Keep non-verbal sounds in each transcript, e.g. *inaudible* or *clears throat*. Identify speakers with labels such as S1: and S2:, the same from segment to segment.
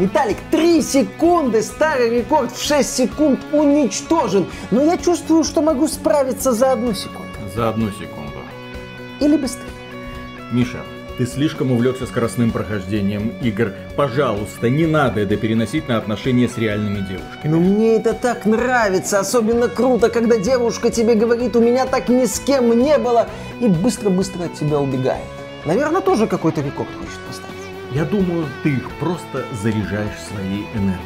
S1: Виталик, 3 секунды, старый рекорд в 6 секунд уничтожен. Но я чувствую, что могу справиться за одну секунду.
S2: За одну секунду.
S1: Или быстрее.
S2: Миша, ты слишком увлекся скоростным прохождением игр. Пожалуйста, не надо это переносить на отношения с реальными девушками.
S1: Но мне это так нравится. Особенно круто, когда девушка тебе говорит, у меня так ни с кем не было. И быстро-быстро от тебя убегает. Наверное, тоже какой-то рекорд хочет.
S2: Я думаю, ты их просто заряжаешь своей энергией.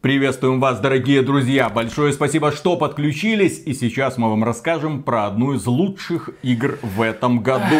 S2: Приветствуем вас, дорогие друзья! Большое спасибо, что подключились. И сейчас мы вам расскажем про одну из лучших игр в этом году.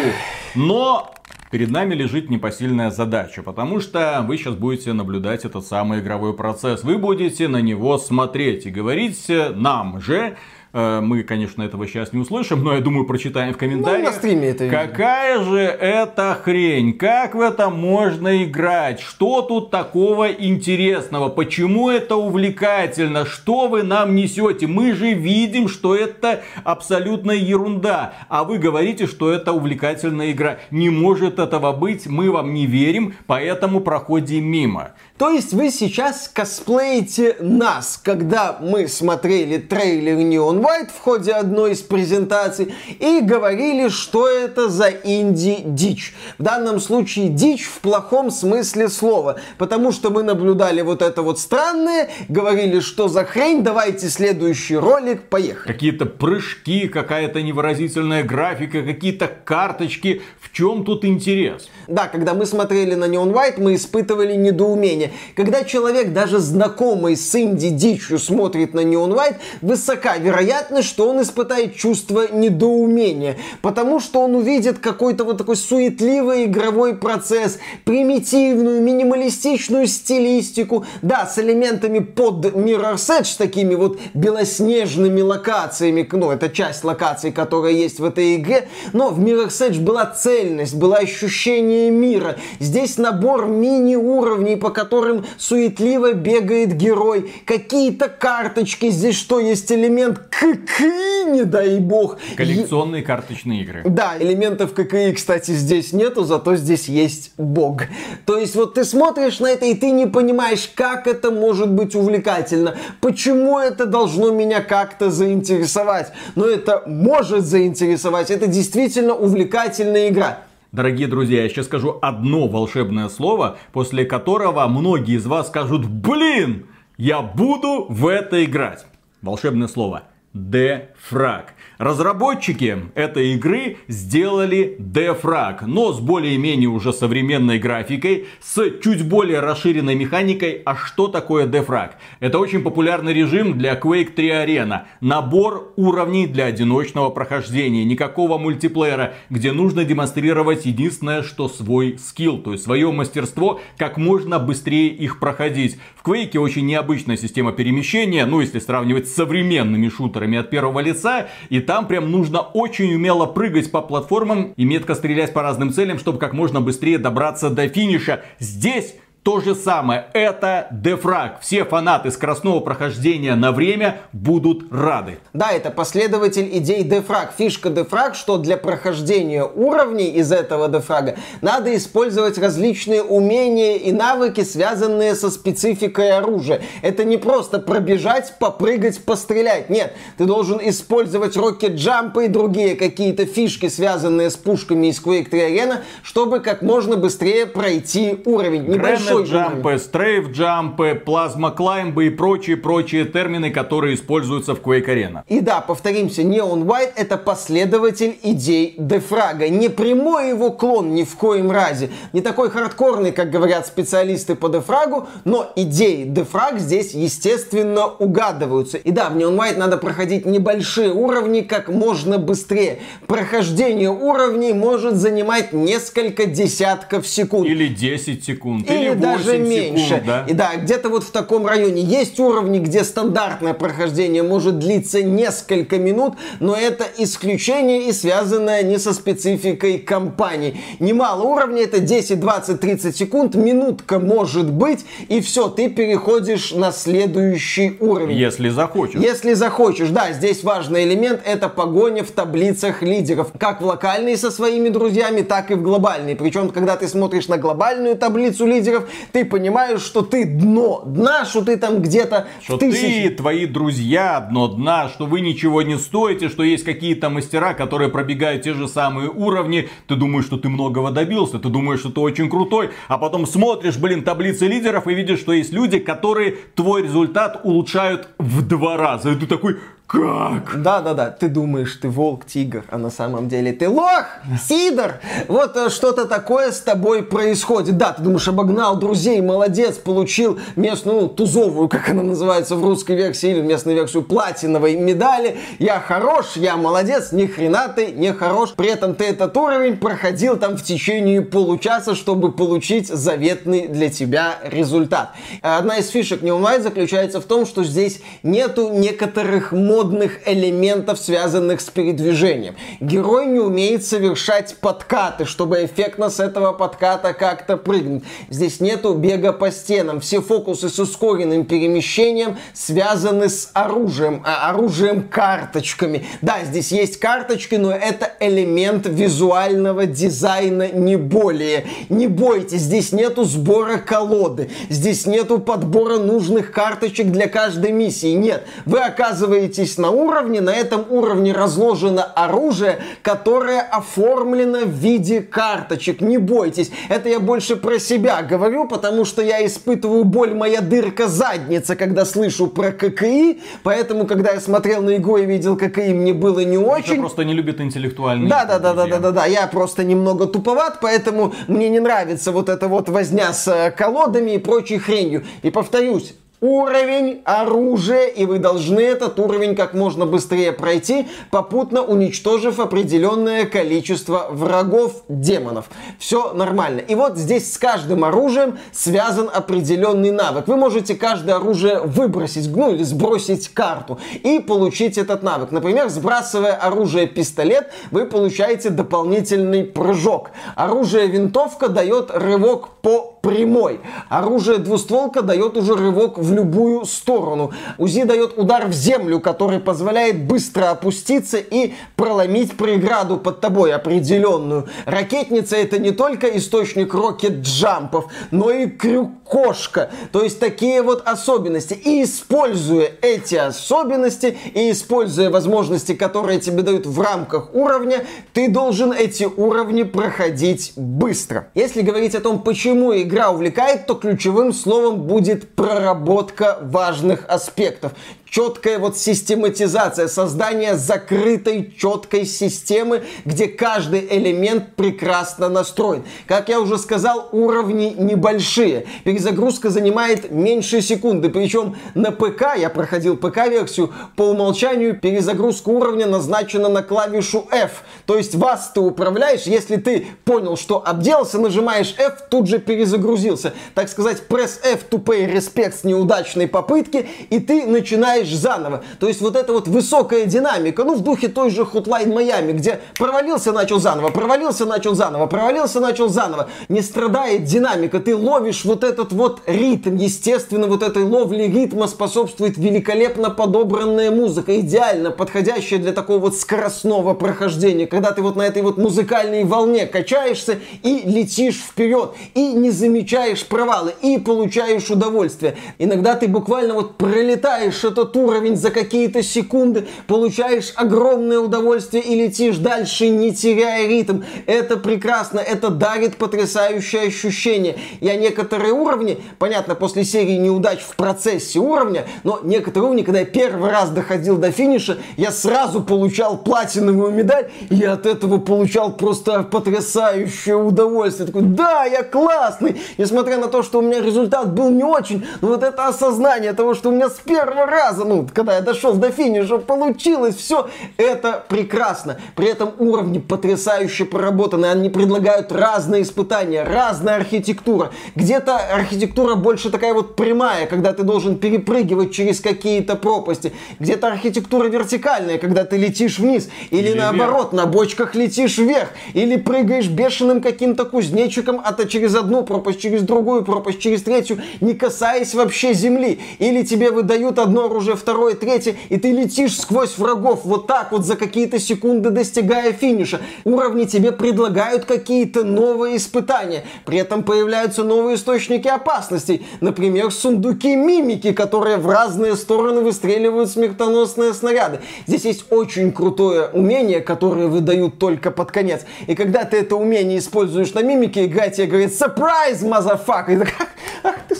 S2: Но перед нами лежит непосильная задача, потому что вы сейчас будете наблюдать этот самый игровой процесс. Вы будете на него смотреть и говорить нам же, мы, конечно, этого сейчас не услышим, но я думаю, прочитаем в комментариях. Ну,
S1: на стриме это
S2: Какая же это хрень? Как в это можно играть? Что тут такого интересного? Почему это увлекательно? Что вы нам несете? Мы же видим, что это абсолютная ерунда. А вы говорите, что это увлекательная игра. Не может этого быть, мы вам не верим, поэтому проходим мимо.
S1: То есть вы сейчас косплеите нас, когда мы смотрели трейлер Neon White в ходе одной из презентаций и говорили, что это за инди-дичь. В данном случае дичь в плохом смысле слова, потому что мы наблюдали вот это вот странное, говорили, что за хрень, давайте следующий ролик, поехали.
S2: Какие-то прыжки, какая-то невыразительная графика, какие-то карточки. В чем тут интерес?
S1: Да, когда мы смотрели на Neon White, мы испытывали недоумение уровня. Когда человек, даже знакомый с инди-дичью, смотрит на Neon White, высока вероятность, что он испытает чувство недоумения. Потому что он увидит какой-то вот такой суетливый игровой процесс, примитивную, минималистичную стилистику, да, с элементами под Mirror's Edge, такими вот белоснежными локациями, ну, это часть локаций, которая есть в этой игре, но в Mirror's Edge была цельность, было ощущение мира. Здесь набор мини-уровней, по которым которым суетливо бегает герой, какие-то карточки, здесь что, есть элемент ККИ, не дай бог.
S2: Коллекционные Е... карточные игры.
S1: Да, элементов ККИ, кстати, здесь нету, зато здесь есть бог. То есть вот ты смотришь на это, и ты не понимаешь, как это может быть увлекательно, почему это должно меня как-то заинтересовать. Но это может заинтересовать, это действительно увлекательная игра.
S2: Дорогие друзья, я сейчас скажу одно волшебное слово, после которого многие из вас скажут, блин, я буду в это играть. Волшебное слово. Дефраг. Разработчики этой игры сделали Defrag, но с более-менее уже современной графикой, с чуть более расширенной механикой. А что такое Defrag? Это очень популярный режим для Quake 3 Arena. Набор уровней для одиночного прохождения. Никакого мультиплеера, где нужно демонстрировать единственное, что свой скилл, то есть свое мастерство, как можно быстрее их проходить. В Quake очень необычная система перемещения, ну если сравнивать с современными шутерами от первого лица. И там прям нужно очень умело прыгать по платформам и метко стрелять по разным целям, чтобы как можно быстрее добраться до финиша. Здесь то же самое, это дефраг. Все фанаты скоростного прохождения на время будут рады.
S1: Да, это последователь идей дефраг. Фишка дефраг, что для прохождения уровней из этого дефрага надо использовать различные умения и навыки, связанные со спецификой оружия. Это не просто пробежать, попрыгать, пострелять. Нет, ты должен использовать рокет-джампы и другие какие-то фишки, связанные с пушками из Quake 3 Arena, чтобы как можно быстрее пройти уровень.
S2: Небольшой джампы, стрейф джампы, плазма клаймбы и прочие-прочие термины, которые используются в Quake Arena.
S1: И да, повторимся, Neon White это последователь идей Дефрага. Не прямой его клон ни в коем разе. Не такой хардкорный, как говорят специалисты по Дефрагу, но идеи Дефраг здесь, естественно, угадываются. И да, в Neon White надо проходить небольшие уровни как можно быстрее. Прохождение уровней может занимать несколько десятков секунд.
S2: Или 10 секунд.
S1: Или, или даже меньше.
S2: Секунд, да?
S1: И да, где-то вот в таком районе. Есть уровни, где стандартное прохождение может длиться несколько минут, но это исключение и связанное не со спецификой компании. Немало уровней, это 10, 20, 30 секунд, минутка может быть, и все, ты переходишь на следующий уровень.
S2: Если захочешь.
S1: Если захочешь, да, здесь важный элемент это погоня в таблицах лидеров. Как в локальной со своими друзьями, так и в глобальной. Причем, когда ты смотришь на глобальную таблицу лидеров, ты понимаешь, что ты дно дна, что ты там где-то
S2: Что
S1: в тысяч...
S2: ты, твои друзья, дно дна, что вы ничего не стоите, что есть какие-то мастера, которые пробегают те же самые уровни. Ты думаешь, что ты многого добился, ты думаешь, что ты очень крутой, а потом смотришь, блин, таблицы лидеров и видишь, что есть люди, которые твой результат улучшают в два раза. И ты такой, как?
S1: Да-да-да, ты думаешь, ты волк-тигр, а на самом деле ты лох, сидор. Вот э, что-то такое с тобой происходит. Да, ты думаешь, обогнал друзей, молодец, получил местную, ну, тузовую, как она называется в русской версии, или местную версию платиновой медали. Я хорош, я молодец, ни хрена ты не хорош. При этом ты этот уровень проходил там в течение получаса, чтобы получить заветный для тебя результат. Одна из фишек Light заключается в том, что здесь нету некоторых модных элементов, связанных с передвижением. Герой не умеет совершать подкаты, чтобы эффектно с этого подката как-то прыгнуть. Здесь нету бега по стенам. Все фокусы с ускоренным перемещением связаны с оружием, а оружием карточками. Да, здесь есть карточки, но это элемент визуального дизайна, не более. Не бойтесь, здесь нету сбора колоды, здесь нету подбора нужных карточек для каждой миссии. Нет, вы оказываетесь находитесь на уровне, на этом уровне разложено оружие, которое оформлено в виде карточек. Не бойтесь, это я больше про себя говорю, потому что я испытываю боль моя дырка задница, когда слышу про ККИ, поэтому, когда я смотрел на игру и видел ККИ, мне было не очень.
S2: просто не любит интеллектуальные.
S1: Да, да, да, да, да, да, да. Я просто немного туповат, поэтому мне не нравится вот эта вот возня с э, колодами и прочей хренью. И повторюсь, уровень оружия, и вы должны этот уровень как можно быстрее пройти, попутно уничтожив определенное количество врагов, демонов. Все нормально. И вот здесь с каждым оружием связан определенный навык. Вы можете каждое оружие выбросить, ну или сбросить карту и получить этот навык. Например, сбрасывая оружие пистолет, вы получаете дополнительный прыжок. Оружие винтовка дает рывок по прямой. Оружие двустволка дает уже рывок в любую сторону. УЗИ дает удар в землю, который позволяет быстро опуститься и проломить преграду под тобой определенную. Ракетница это не только источник рокет-джампов, но и крюк-кошка. То есть такие вот особенности. И используя эти особенности и используя возможности, которые тебе дают в рамках уровня, ты должен эти уровни проходить быстро. Если говорить о том, почему игра игра увлекает, то ключевым словом будет проработка важных аспектов четкая вот систематизация, создание закрытой четкой системы, где каждый элемент прекрасно настроен. Как я уже сказал, уровни небольшие. Перезагрузка занимает меньше секунды. Причем на ПК, я проходил ПК-версию, по умолчанию перезагрузка уровня назначена на клавишу F. То есть вас ты управляешь, если ты понял, что обделался, нажимаешь F, тут же перезагрузился. Так сказать, пресс F pay respect с неудачной попытки, и ты начинаешь начинаешь заново. То есть вот эта вот высокая динамика, ну в духе той же Hotline Miami, где провалился, начал заново, провалился, начал заново, провалился, начал заново. Не страдает динамика, ты ловишь вот этот вот ритм. Естественно, вот этой ловле ритма способствует великолепно подобранная музыка, идеально подходящая для такого вот скоростного прохождения, когда ты вот на этой вот музыкальной волне качаешься и летишь вперед, и не замечаешь провалы, и получаешь удовольствие. Иногда ты буквально вот пролетаешь этот уровень за какие-то секунды, получаешь огромное удовольствие и летишь дальше, не теряя ритм. Это прекрасно, это дарит потрясающее ощущение. Я некоторые уровни, понятно, после серии неудач в процессе уровня, но некоторые уровни, когда я первый раз доходил до финиша, я сразу получал платиновую медаль, и от этого получал просто потрясающее удовольствие. Такой, да, я классный! Несмотря на то, что у меня результат был не очень, но вот это осознание того, что у меня с первого раза раза, ну, когда я дошел до финиша, получилось все. Это прекрасно. При этом уровни потрясающе проработаны. Они предлагают разные испытания, разная архитектура. Где-то архитектура больше такая вот прямая, когда ты должен перепрыгивать через какие-то пропасти. Где-то архитектура вертикальная, когда ты летишь вниз. Или, Или наоборот, вверх. на бочках летишь вверх. Или прыгаешь бешеным каким-то кузнечиком, а то через одну пропасть, через другую пропасть, через третью, не касаясь вообще земли. Или тебе выдают одно оружие, второе, третье, и ты летишь сквозь врагов вот так вот за какие-то секунды достигая финиша. Уровни тебе предлагают какие-то новые испытания. При этом появляются новые источники опасностей. Например, сундуки мимики, которые в разные стороны выстреливают смертоносные снаряды. Здесь есть очень крутое умение, которое выдают только под конец. И когда ты это умение используешь на мимике, игра тебе говорит «Surprise, motherfucker!» И так, ах ты,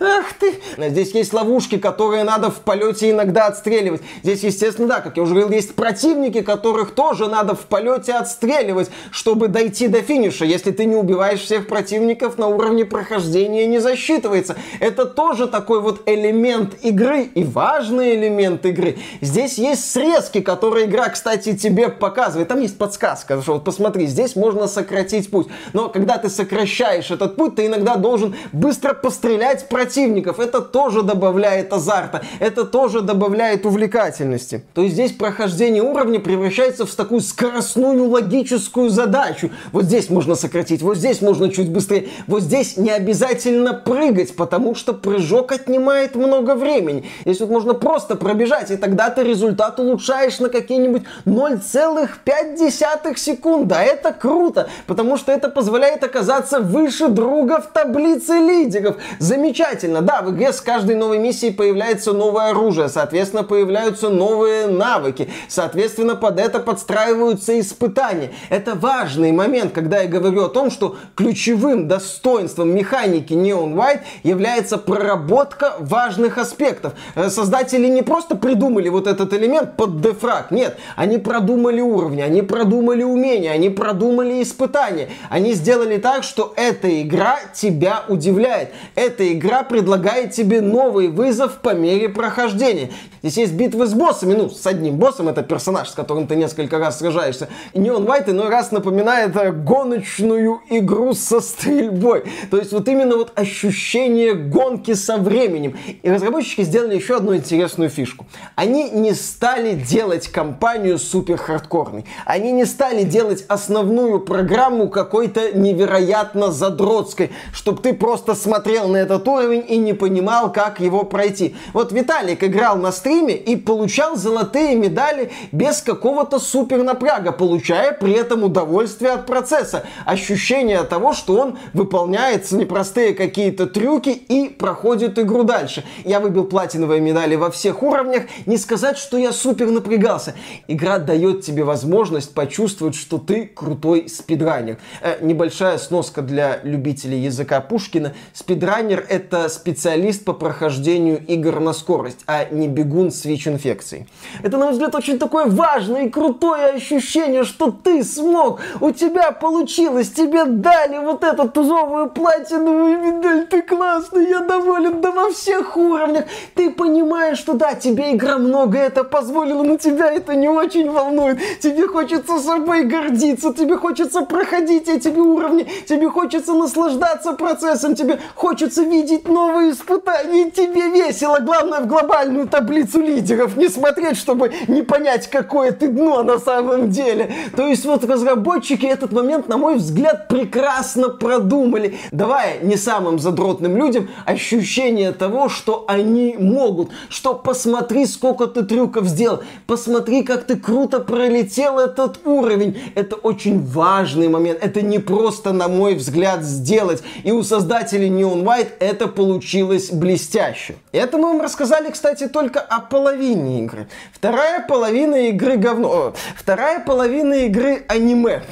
S1: ах ты. Здесь есть ловушки, которые надо в полете иногда отстреливать. Здесь, естественно, да, как я уже говорил, есть противники, которых тоже надо в полете отстреливать, чтобы дойти до финиша. Если ты не убиваешь всех противников на уровне прохождения, не засчитывается. Это тоже такой вот элемент игры и важный элемент игры. Здесь есть срезки, которые игра, кстати, тебе показывает. Там есть подсказка, что вот посмотри, здесь можно сократить путь. Но когда ты сокращаешь этот путь, ты иногда должен быстро пострелять противников. Это тоже добавляет азарта, это тоже добавляет увлекательности. То есть здесь прохождение уровня превращается в такую скоростную логическую задачу. Вот здесь можно сократить, вот здесь можно чуть быстрее, вот здесь не обязательно прыгать, потому что прыжок отнимает много времени. Здесь вот можно просто пробежать, и тогда ты результат улучшаешь на какие-нибудь 0,5 секунды. А это круто, потому что это позволяет оказаться выше друга в таблице лидеров. Замечательно. Да, в игре с каждой новой миссией появляется новое оружие, соответственно, появляются новые навыки, соответственно, под это подстраиваются испытания. Это важный момент, когда я говорю о том, что ключевым достоинством механики Neon White является проработка важных аспектов. Э, создатели не просто придумали вот этот элемент под дефраг, нет, они продумали уровни, они продумали умения, они продумали испытания, они сделали так, что эта игра тебя удивляет. Эта игра предлагает тебе новый вызов по мере прохождения. Здесь есть битвы с боссами, ну, с одним боссом, это персонаж, с которым ты несколько раз сражаешься. И Neon White иной раз напоминает э, гоночную игру со стрельбой. То есть вот именно вот ощущение гонки со временем. И разработчики сделали еще одну интересную фишку. Они не стали делать кампанию супер хардкорной. Они не стали делать основную программу какой-то невероятно задротской, чтобы ты просто смотрел на этот уровень и не понимал, как его пройти. Вот Виталик играл на стриме и получал золотые медали без какого-то супер напряга, получая при этом удовольствие от процесса. Ощущение того, что он выполняет непростые какие-то трюки и проходит игру дальше. Я выбил платиновые медали во всех уровнях. Не сказать, что я супер напрягался. Игра дает тебе возможность почувствовать, что ты крутой спидранер. Э, небольшая сноска для любителей языка Пушкина. Спидранер это специалист по прохождению игр на скорость, а не бегун с ВИЧ-инфекцией. Это, на мой взгляд, очень такое важное и крутое ощущение, что ты смог, у тебя получилось, тебе дали вот эту тузовую платиновую медаль, ты классный, я доволен, да во всех уровнях. Ты понимаешь, что да, тебе игра много это позволила, но тебя это не очень волнует. Тебе хочется собой гордиться, тебе хочется проходить эти уровни, тебе хочется наслаждаться процессом, тебе хочется видеть новые испытания, тебе весело. Главное в глобальную таблицу лидеров не смотреть, чтобы не понять, какое ты дно на самом деле. То есть вот разработчики этот момент, на мой взгляд, прекрасно продумали, давая не самым задротным людям ощущение того, что они могут, что посмотри, сколько ты трюков сделал, посмотри, как ты круто пролетел этот уровень. Это очень важный момент, это не просто, на мой взгляд, сделать. И у создателей Neon White это получилось блестяще. Это мы вам рассказали, кстати, только о половине игры. Вторая половина игры говно. Вторая половина игры аниме.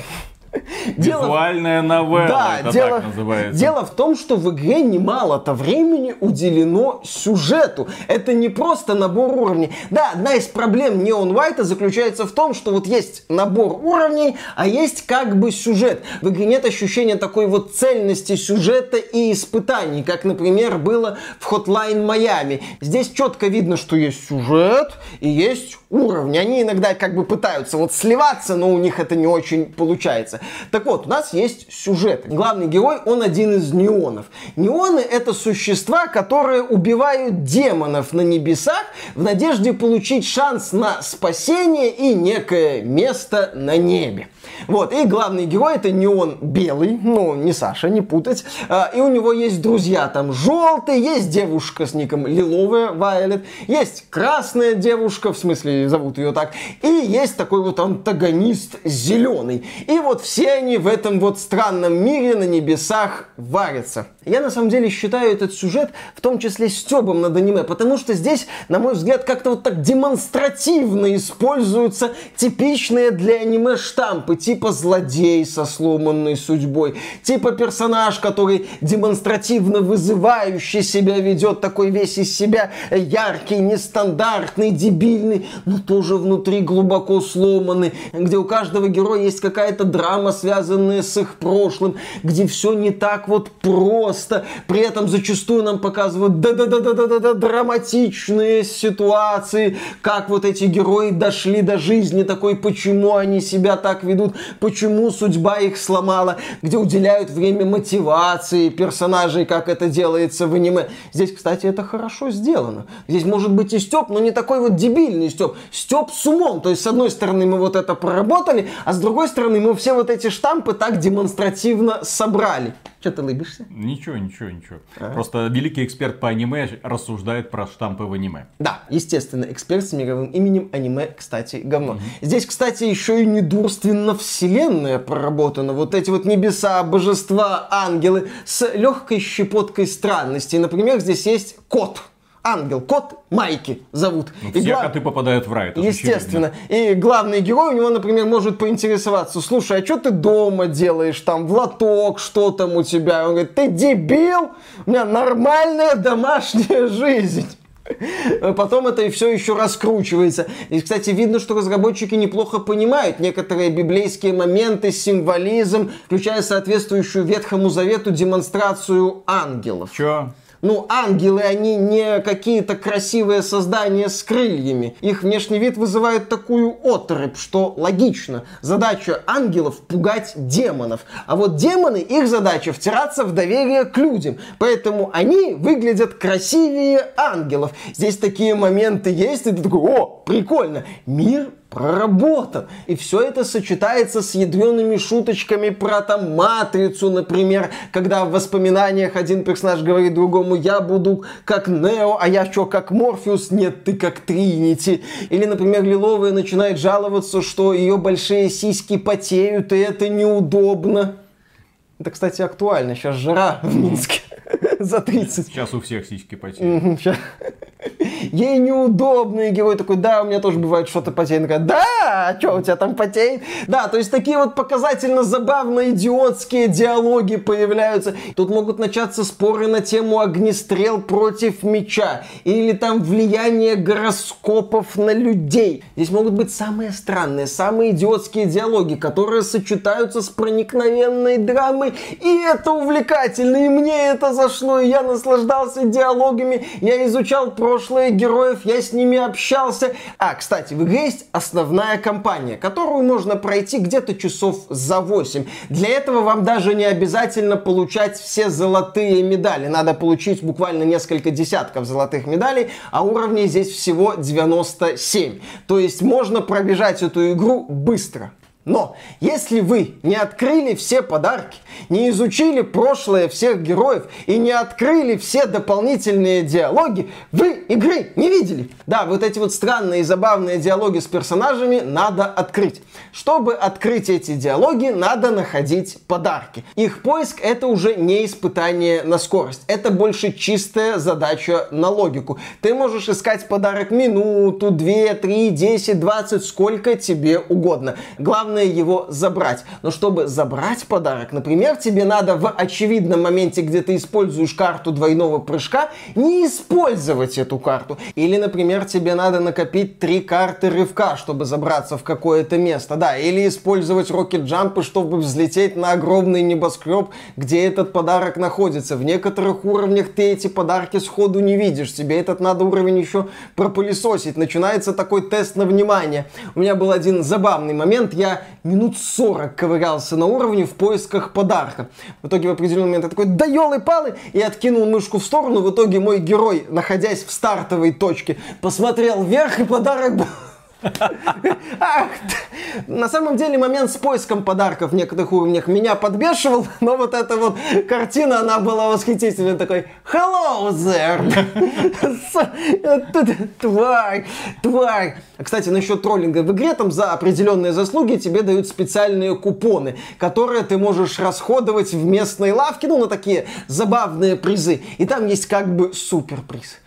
S1: *laughs*
S2: Визуальная новелла,
S1: да,
S2: это
S1: дело...
S2: так называется.
S1: Дело в том, что в игре немало-то времени уделено сюжету. Это не просто набор уровней. Да, одна из проблем Neon White заключается в том, что вот есть набор уровней, а есть как бы сюжет. В игре нет ощущения такой вот цельности сюжета и испытаний, как, например, было в Hotline Miami. Здесь четко видно, что есть сюжет и есть уровни. Они иногда как бы пытаются вот сливаться, но у них это не очень получается. Так вот, у нас есть сюжет. Главный герой, он один из неонов. Неоны это существа, которые убивают демонов на небесах в надежде получить шанс на спасение и некое место на небе. Вот, и главный герой это неон белый, ну, не Саша, не путать. А, и у него есть друзья там желтые, есть девушка с ником лиловая, Вайолет, есть красная девушка, в смысле зовут ее так, и есть такой вот антагонист зеленый. И вот все они в этом вот странном мире на небесах варятся. Я на самом деле считаю этот сюжет в том числе стебом над аниме, потому что здесь, на мой взгляд, как-то вот так демонстративно используются типичные для аниме штампы, типа злодей со сломанной судьбой, типа персонаж, который демонстративно вызывающий себя ведет, такой весь из себя яркий, нестандартный, дебильный, но тоже внутри глубоко сломанный, где у каждого героя есть какая-то драма, связанная с их прошлым, где все не так вот просто, просто. При этом зачастую нам показывают да-да-да-да-да-да драматичные ситуации, как вот эти герои дошли до жизни такой, почему они себя так ведут, почему судьба их сломала, где уделяют время мотивации персонажей, как это делается в аниме. Здесь, кстати, это хорошо сделано. Здесь может быть и Степ, но не такой вот дебильный Степ. Степ с умом. То есть, с одной стороны, мы вот это проработали, а с другой стороны, мы все вот эти штампы так демонстративно собрали. Что ты лыбишься?
S2: Ничего, ничего, ничего. А? Просто великий эксперт по аниме рассуждает про штампы в аниме.
S1: Да, естественно, эксперт с мировым именем аниме, кстати, говно. Угу. Здесь, кстати, еще и недурственно вселенная проработана. Вот эти вот небеса, божества, ангелы с легкой щепоткой странности. Например, здесь есть кот ангел, кот Майки зовут.
S2: Ну, все глав... коты попадают в рай. Это
S1: Естественно. И главный герой у него, например, может поинтересоваться, слушай, а что ты дома делаешь там, в лоток, что там у тебя? Он говорит, ты дебил, у меня нормальная домашняя *laughs* жизнь. Потом это и все еще раскручивается. И, кстати, видно, что разработчики неплохо понимают некоторые библейские моменты, символизм, включая соответствующую Ветхому Завету демонстрацию ангелов.
S2: Че?
S1: Ну, ангелы, они не какие-то красивые создания с крыльями. Их внешний вид вызывает такую отрыбь, что логично. Задача ангелов пугать демонов. А вот демоны, их задача втираться в доверие к людям. Поэтому они выглядят красивее ангелов. Здесь такие моменты есть, и ты такой, о, прикольно. Мир проработан. И все это сочетается с ядреными шуточками про там матрицу, например, когда в воспоминаниях один персонаж говорит другому, я буду как Нео, а я что, как Морфеус? Нет, ты как Тринити. Или, например, Лиловая начинает жаловаться, что ее большие сиськи потеют, и это неудобно. Это, кстати, актуально. Сейчас жара в Минске *laughs* за 30.
S2: Сейчас у всех сиськи потеют.
S1: Ей неудобно, и герой такой, да, у меня тоже бывает что-то потеет. Она говорит, да, а что у тебя там потеет? Да, то есть такие вот показательно забавно идиотские диалоги появляются. Тут могут начаться споры на тему огнестрел против меча. Или там влияние гороскопов на людей. Здесь могут быть самые странные, самые идиотские диалоги, которые сочетаются с проникновенной драмой. И это увлекательно, и мне это зашло, и я наслаждался диалогами. Я изучал прошлое героев, я с ними общался. А, кстати, в игре есть основная кампания, которую можно пройти где-то часов за 8. Для этого вам даже не обязательно получать все золотые медали. Надо получить буквально несколько десятков золотых медалей, а уровней здесь всего 97. То есть можно пробежать эту игру быстро. Но если вы не открыли все подарки, не изучили прошлое всех героев и не открыли все дополнительные диалоги, вы игры не видели. Да, вот эти вот странные и забавные диалоги с персонажами надо открыть. Чтобы открыть эти диалоги, надо находить подарки. Их поиск это уже не испытание на скорость. Это больше чистая задача на логику. Ты можешь искать подарок минуту, две, три, десять, двадцать, сколько тебе угодно. Главное главное его забрать. Но чтобы забрать подарок, например, тебе надо в очевидном моменте, где ты используешь карту двойного прыжка, не использовать эту карту. Или, например, тебе надо накопить три карты рывка, чтобы забраться в какое-то место. Да, или использовать рокет-джампы, чтобы взлететь на огромный небоскреб, где этот подарок находится. В некоторых уровнях ты эти подарки сходу не видишь. Тебе этот надо уровень еще пропылесосить. Начинается такой тест на внимание. У меня был один забавный момент. Я минут 40 ковырялся на уровне в поисках подарка. В итоге в определенный момент я такой, да елы-палы, и откинул мышку в сторону. В итоге мой герой, находясь в стартовой точке, посмотрел вверх, и подарок был на самом деле момент с поиском подарков в некоторых уровнях меня подбешивал, но вот эта вот картина, она была восхитительной. Такой, hello there! *laughs* Тварь, тварь. Кстати, насчет троллинга в игре, там за определенные заслуги тебе дают специальные купоны, которые ты можешь расходовать в местной лавке, ну, на такие забавные призы. И там есть как бы суперприз.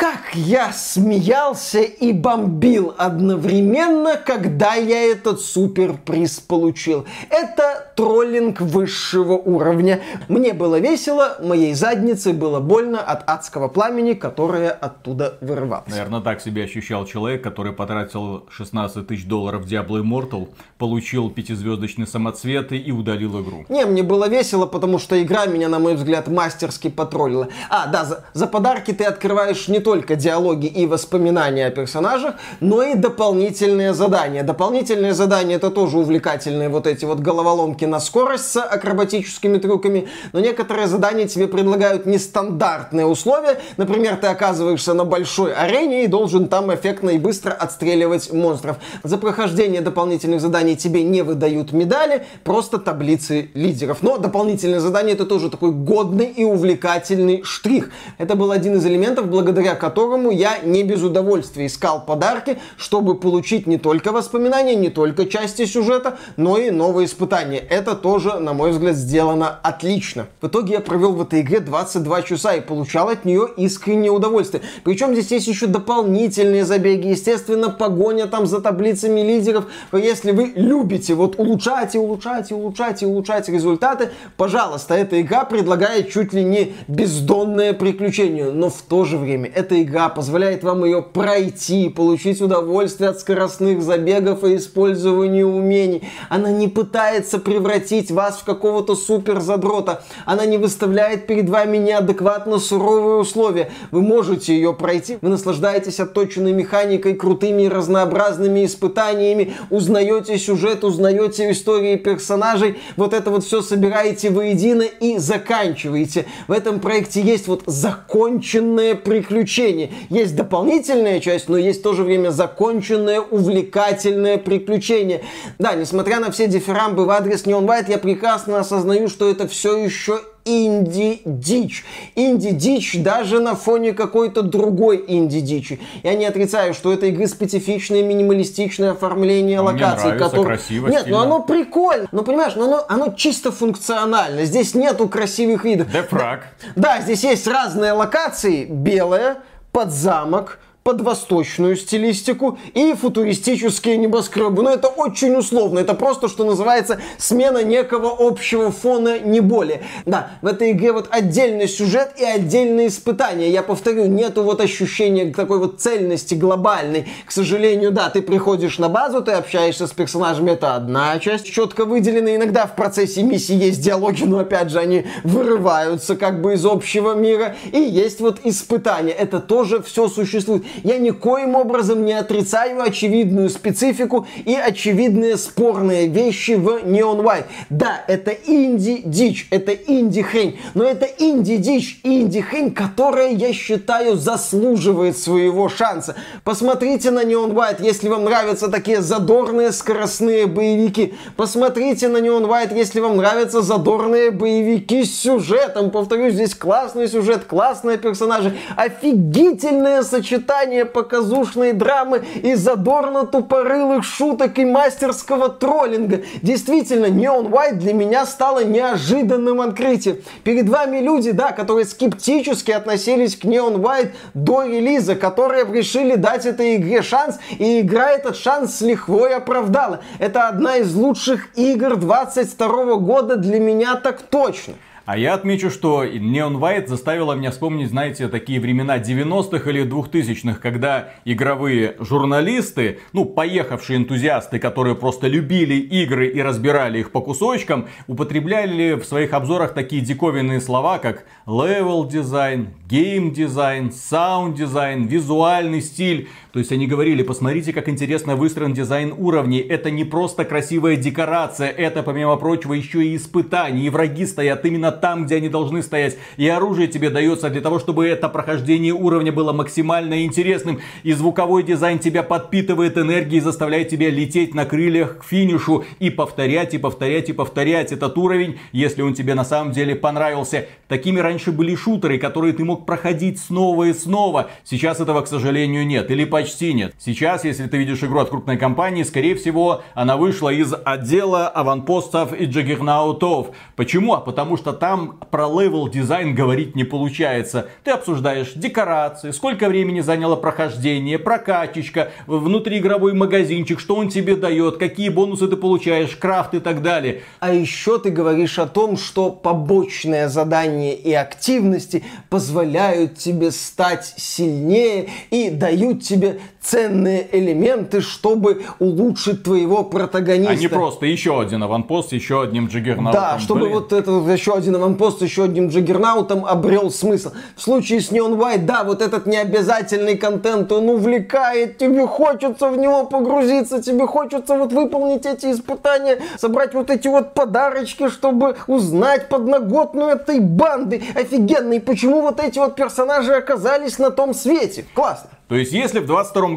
S1: Как я смеялся и бомбил одновременно, когда я этот суперприз получил. Это троллинг высшего уровня. Мне было весело, моей заднице было больно от адского пламени, которое оттуда вырывалось.
S2: Наверное, так себя ощущал человек, который потратил 16 тысяч долларов в Diablo Immortal, получил пятизвездочный самоцветы и удалил игру.
S1: Не, мне было весело, потому что игра меня, на мой взгляд, мастерски потроллила. А, да, за, за подарки ты открываешь не то только диалоги и воспоминания о персонажах, но и дополнительные задания. Дополнительные задания это тоже увлекательные вот эти вот головоломки на скорость с акробатическими трюками, но некоторые задания тебе предлагают нестандартные условия. Например, ты оказываешься на большой арене и должен там эффектно и быстро отстреливать монстров. За прохождение дополнительных заданий тебе не выдают медали, просто таблицы лидеров. Но дополнительные задания это тоже такой годный и увлекательный штрих. Это был один из элементов, благодаря которому я не без удовольствия искал подарки, чтобы получить не только воспоминания, не только части сюжета, но и новые испытания. Это тоже, на мой взгляд, сделано отлично. В итоге я провел в этой игре 22 часа и получал от нее искреннее удовольствие. Причем здесь есть еще дополнительные забеги, естественно, погоня там за таблицами лидеров. Если вы любите вот улучшать и улучшать и улучшать и улучшать результаты, пожалуйста, эта игра предлагает чуть ли не бездонное приключение, но в то же время эта игра позволяет вам ее пройти, получить удовольствие от скоростных забегов и использования умений. Она не пытается превратить вас в какого-то супер задрота. Она не выставляет перед вами неадекватно суровые условия. Вы можете ее пройти, вы наслаждаетесь отточенной механикой, крутыми и разнообразными испытаниями, узнаете сюжет, узнаете истории персонажей, вот это вот все собираете воедино и заканчиваете. В этом проекте есть вот законченное приключение приключений. Есть дополнительная часть, но есть в то же время законченное, увлекательное приключение. Да, несмотря на все дифирамбы в адрес Neon White, я прекрасно осознаю, что это все еще инди-дичь. Инди-дичь даже на фоне какой-то другой инди-дичи. Я не отрицаю, что это игры специфичное минималистичное оформление а локаций.
S2: Мне нравится, который... красиво,
S1: Нет, стильно. ну оно прикольно. Ну понимаешь, ну оно, оно чисто функционально. Здесь нету красивых видов.
S2: Дефраг.
S1: Да, да, здесь есть разные локации. Белая, под замок, под восточную стилистику и футуристические небоскребы. Но это очень условно. Это просто, что называется, смена некого общего фона, не более. Да, в этой игре вот отдельный сюжет и отдельные испытания. Я повторю, нету вот ощущения такой вот цельности глобальной. К сожалению, да, ты приходишь на базу, ты общаешься с персонажами, это одна часть четко выделена. Иногда в процессе миссии есть диалоги, но опять же они вырываются как бы из общего мира. И есть вот испытания. Это тоже все существует я никоим образом не отрицаю очевидную специфику и очевидные спорные вещи в Neon White. Да, это инди-дичь, это инди-хрень, но это инди-дичь, инди-хрень, которая, я считаю, заслуживает своего шанса. Посмотрите на Neon White, если вам нравятся такие задорные скоростные боевики. Посмотрите на Neon White, если вам нравятся задорные боевики с сюжетом. Повторюсь, здесь классный сюжет, классные персонажи, офигительное сочетание испытания, показушной драмы и задорно-тупорылых шуток и мастерского троллинга. Действительно, Neon White для меня стало неожиданным открытием. Перед вами люди, да, которые скептически относились к Neon White до релиза, которые решили дать этой игре шанс, и игра этот шанс с лихвой оправдала. Это одна из лучших игр 22 года для меня так точно.
S2: А я отмечу, что Neon White заставила меня вспомнить, знаете, такие времена 90-х или 2000-х, когда игровые журналисты, ну, поехавшие энтузиасты, которые просто любили игры и разбирали их по кусочкам, употребляли в своих обзорах такие диковинные слова, как level дизайн, game дизайн, sound дизайн, визуальный стиль. То есть они говорили, посмотрите, как интересно выстроен дизайн уровней. Это не просто красивая декорация, это, помимо прочего, еще и испытание. И враги стоят именно там, где они должны стоять. И оружие тебе дается для того, чтобы это прохождение уровня было максимально интересным. И звуковой дизайн тебя подпитывает энергией, заставляет тебя лететь на крыльях к финишу и повторять, и повторять, и повторять этот уровень, если он тебе на самом деле понравился. Такими раньше были шутеры, которые ты мог проходить снова и снова. Сейчас этого, к сожалению, нет. Или почти нет. Сейчас, если ты видишь игру от крупной компании, скорее всего, она вышла из отдела аванпостов и джаггернаутов. Почему? А потому что там про level дизайн говорить не получается. Ты обсуждаешь декорации, сколько времени заняло прохождение, прокачечка, внутриигровой магазинчик, что он тебе дает, какие бонусы ты получаешь, крафт и так далее.
S1: А еще ты говоришь о том, что побочные задания и активности позволяют тебе стать сильнее и дают тебе ценные элементы, чтобы улучшить твоего протагониста. А
S2: не просто еще один аванпост, еще одним джиггернаутом.
S1: Да, чтобы Блин. вот это еще один аванпост, еще одним джиггернаутом обрел смысл. В случае с Neon White, да, вот этот необязательный контент, он увлекает, тебе хочется в него погрузиться, тебе хочется вот выполнить эти испытания, собрать вот эти вот подарочки, чтобы узнать подноготную этой банды. Офигенно, и почему вот эти вот персонажи оказались на том свете. Классно.
S2: То есть, если в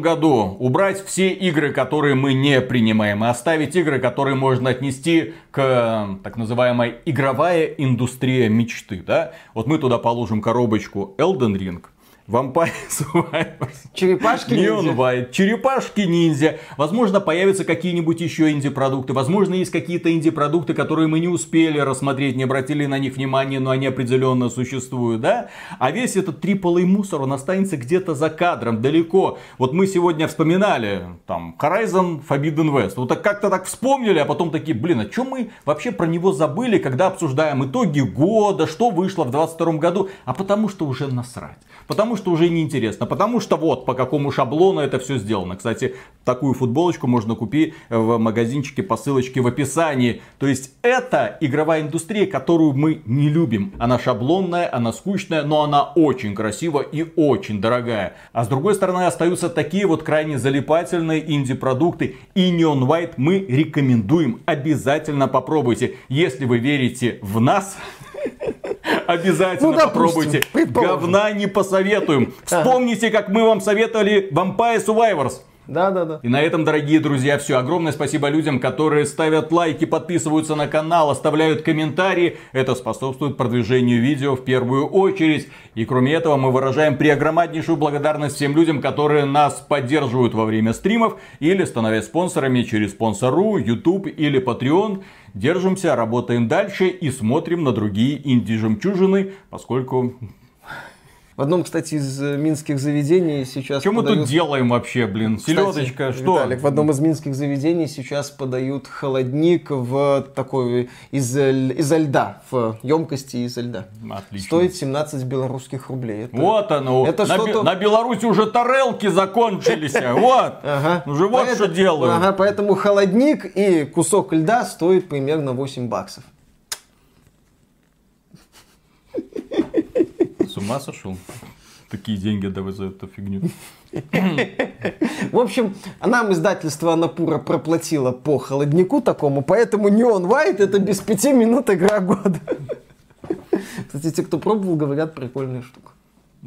S2: 2022 году убрать все игры, которые мы не принимаем, и оставить игры, которые можно отнести к так называемой игровая индустрия мечты, да, вот мы туда положим коробочку Elden Ring, Vampire Survivors.
S1: Черепашки
S2: Neon White. Черепашки ниндзя. Возможно, появятся какие-нибудь еще инди-продукты. Возможно, есть какие-то инди-продукты, которые мы не успели рассмотреть, не обратили на них внимания, но они определенно существуют, да? А весь этот AAA мусор, он останется где-то за кадром, далеко. Вот мы сегодня вспоминали, там, Horizon Forbidden West. Вот так как-то так вспомнили, а потом такие, блин, а что мы вообще про него забыли, когда обсуждаем итоги года, что вышло в 22 году? А потому что уже насрать. Потому что уже неинтересно. Потому что вот по какому шаблону это все сделано. Кстати, такую футболочку можно купить в магазинчике по ссылочке в описании. То есть это игровая индустрия, которую мы не любим. Она шаблонная, она скучная, но она очень красивая и очень дорогая. А с другой стороны остаются такие вот крайне залипательные инди-продукты. И Neon White мы рекомендуем. Обязательно попробуйте. Если вы верите в нас, *laughs* Обязательно ну, попробуйте. Говна не посоветуем. Вспомните, как мы вам советовали Vampire Survivors.
S1: Да, да, да.
S2: И на этом, дорогие друзья, все. Огромное спасибо людям, которые ставят лайки, подписываются на канал, оставляют комментарии. Это способствует продвижению видео в первую очередь. И кроме этого, мы выражаем преогромаднейшую благодарность всем людям, которые нас поддерживают во время стримов или становясь спонсорами через спонсору, YouTube или Patreon. Держимся, работаем дальше и смотрим на другие инди-жемчужины, поскольку
S1: в одном, кстати, из э, минских заведений сейчас
S2: Что подают... мы тут делаем вообще, блин? Селедочка, кстати, что?
S1: Виталик, в одном из минских заведений сейчас подают холодник в такой, из, изо льда, в емкости из льда.
S2: Отлично.
S1: Стоит 17 белорусских рублей.
S2: Это, вот оно. Это на, что-то... на Беларуси уже тарелки закончились. *laughs* Вот. Ага. Уже вот что делают.
S1: Ага, поэтому холодник и кусок льда стоит примерно 8 баксов.
S2: С ума сошел? Такие деньги давай за эту фигню.
S1: В общем, нам издательство Анапура проплатило по холоднику такому, поэтому Neon White это без пяти минут игра года. Кстати, те, кто пробовал, говорят, прикольная штука.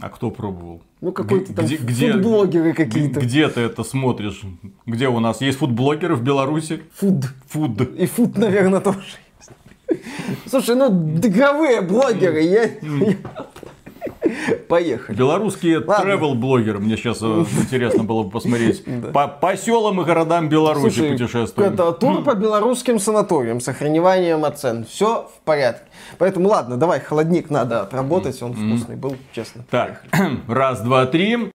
S2: А кто пробовал?
S1: Ну, какой-то там где, фудблогеры какие-то.
S2: Где ты это смотришь? Где у нас есть фудблогеры в Беларуси?
S1: Фуд.
S2: Фуд.
S1: И фуд, наверное, тоже есть. Слушай, ну, игровые блогеры, я... Поехали.
S2: Белорусские travel-блогеры. Мне сейчас интересно было бы посмотреть. *laughs* По, по селам и городам Беларуси
S1: Слушай,
S2: путешествуем.
S1: Это тур по белорусским санаториям с охранением оцен. Все в порядке. Поэтому ладно, давай, холодник надо отработать, он вкусный был, честно.
S2: Так, *clears throat* раз, два, три.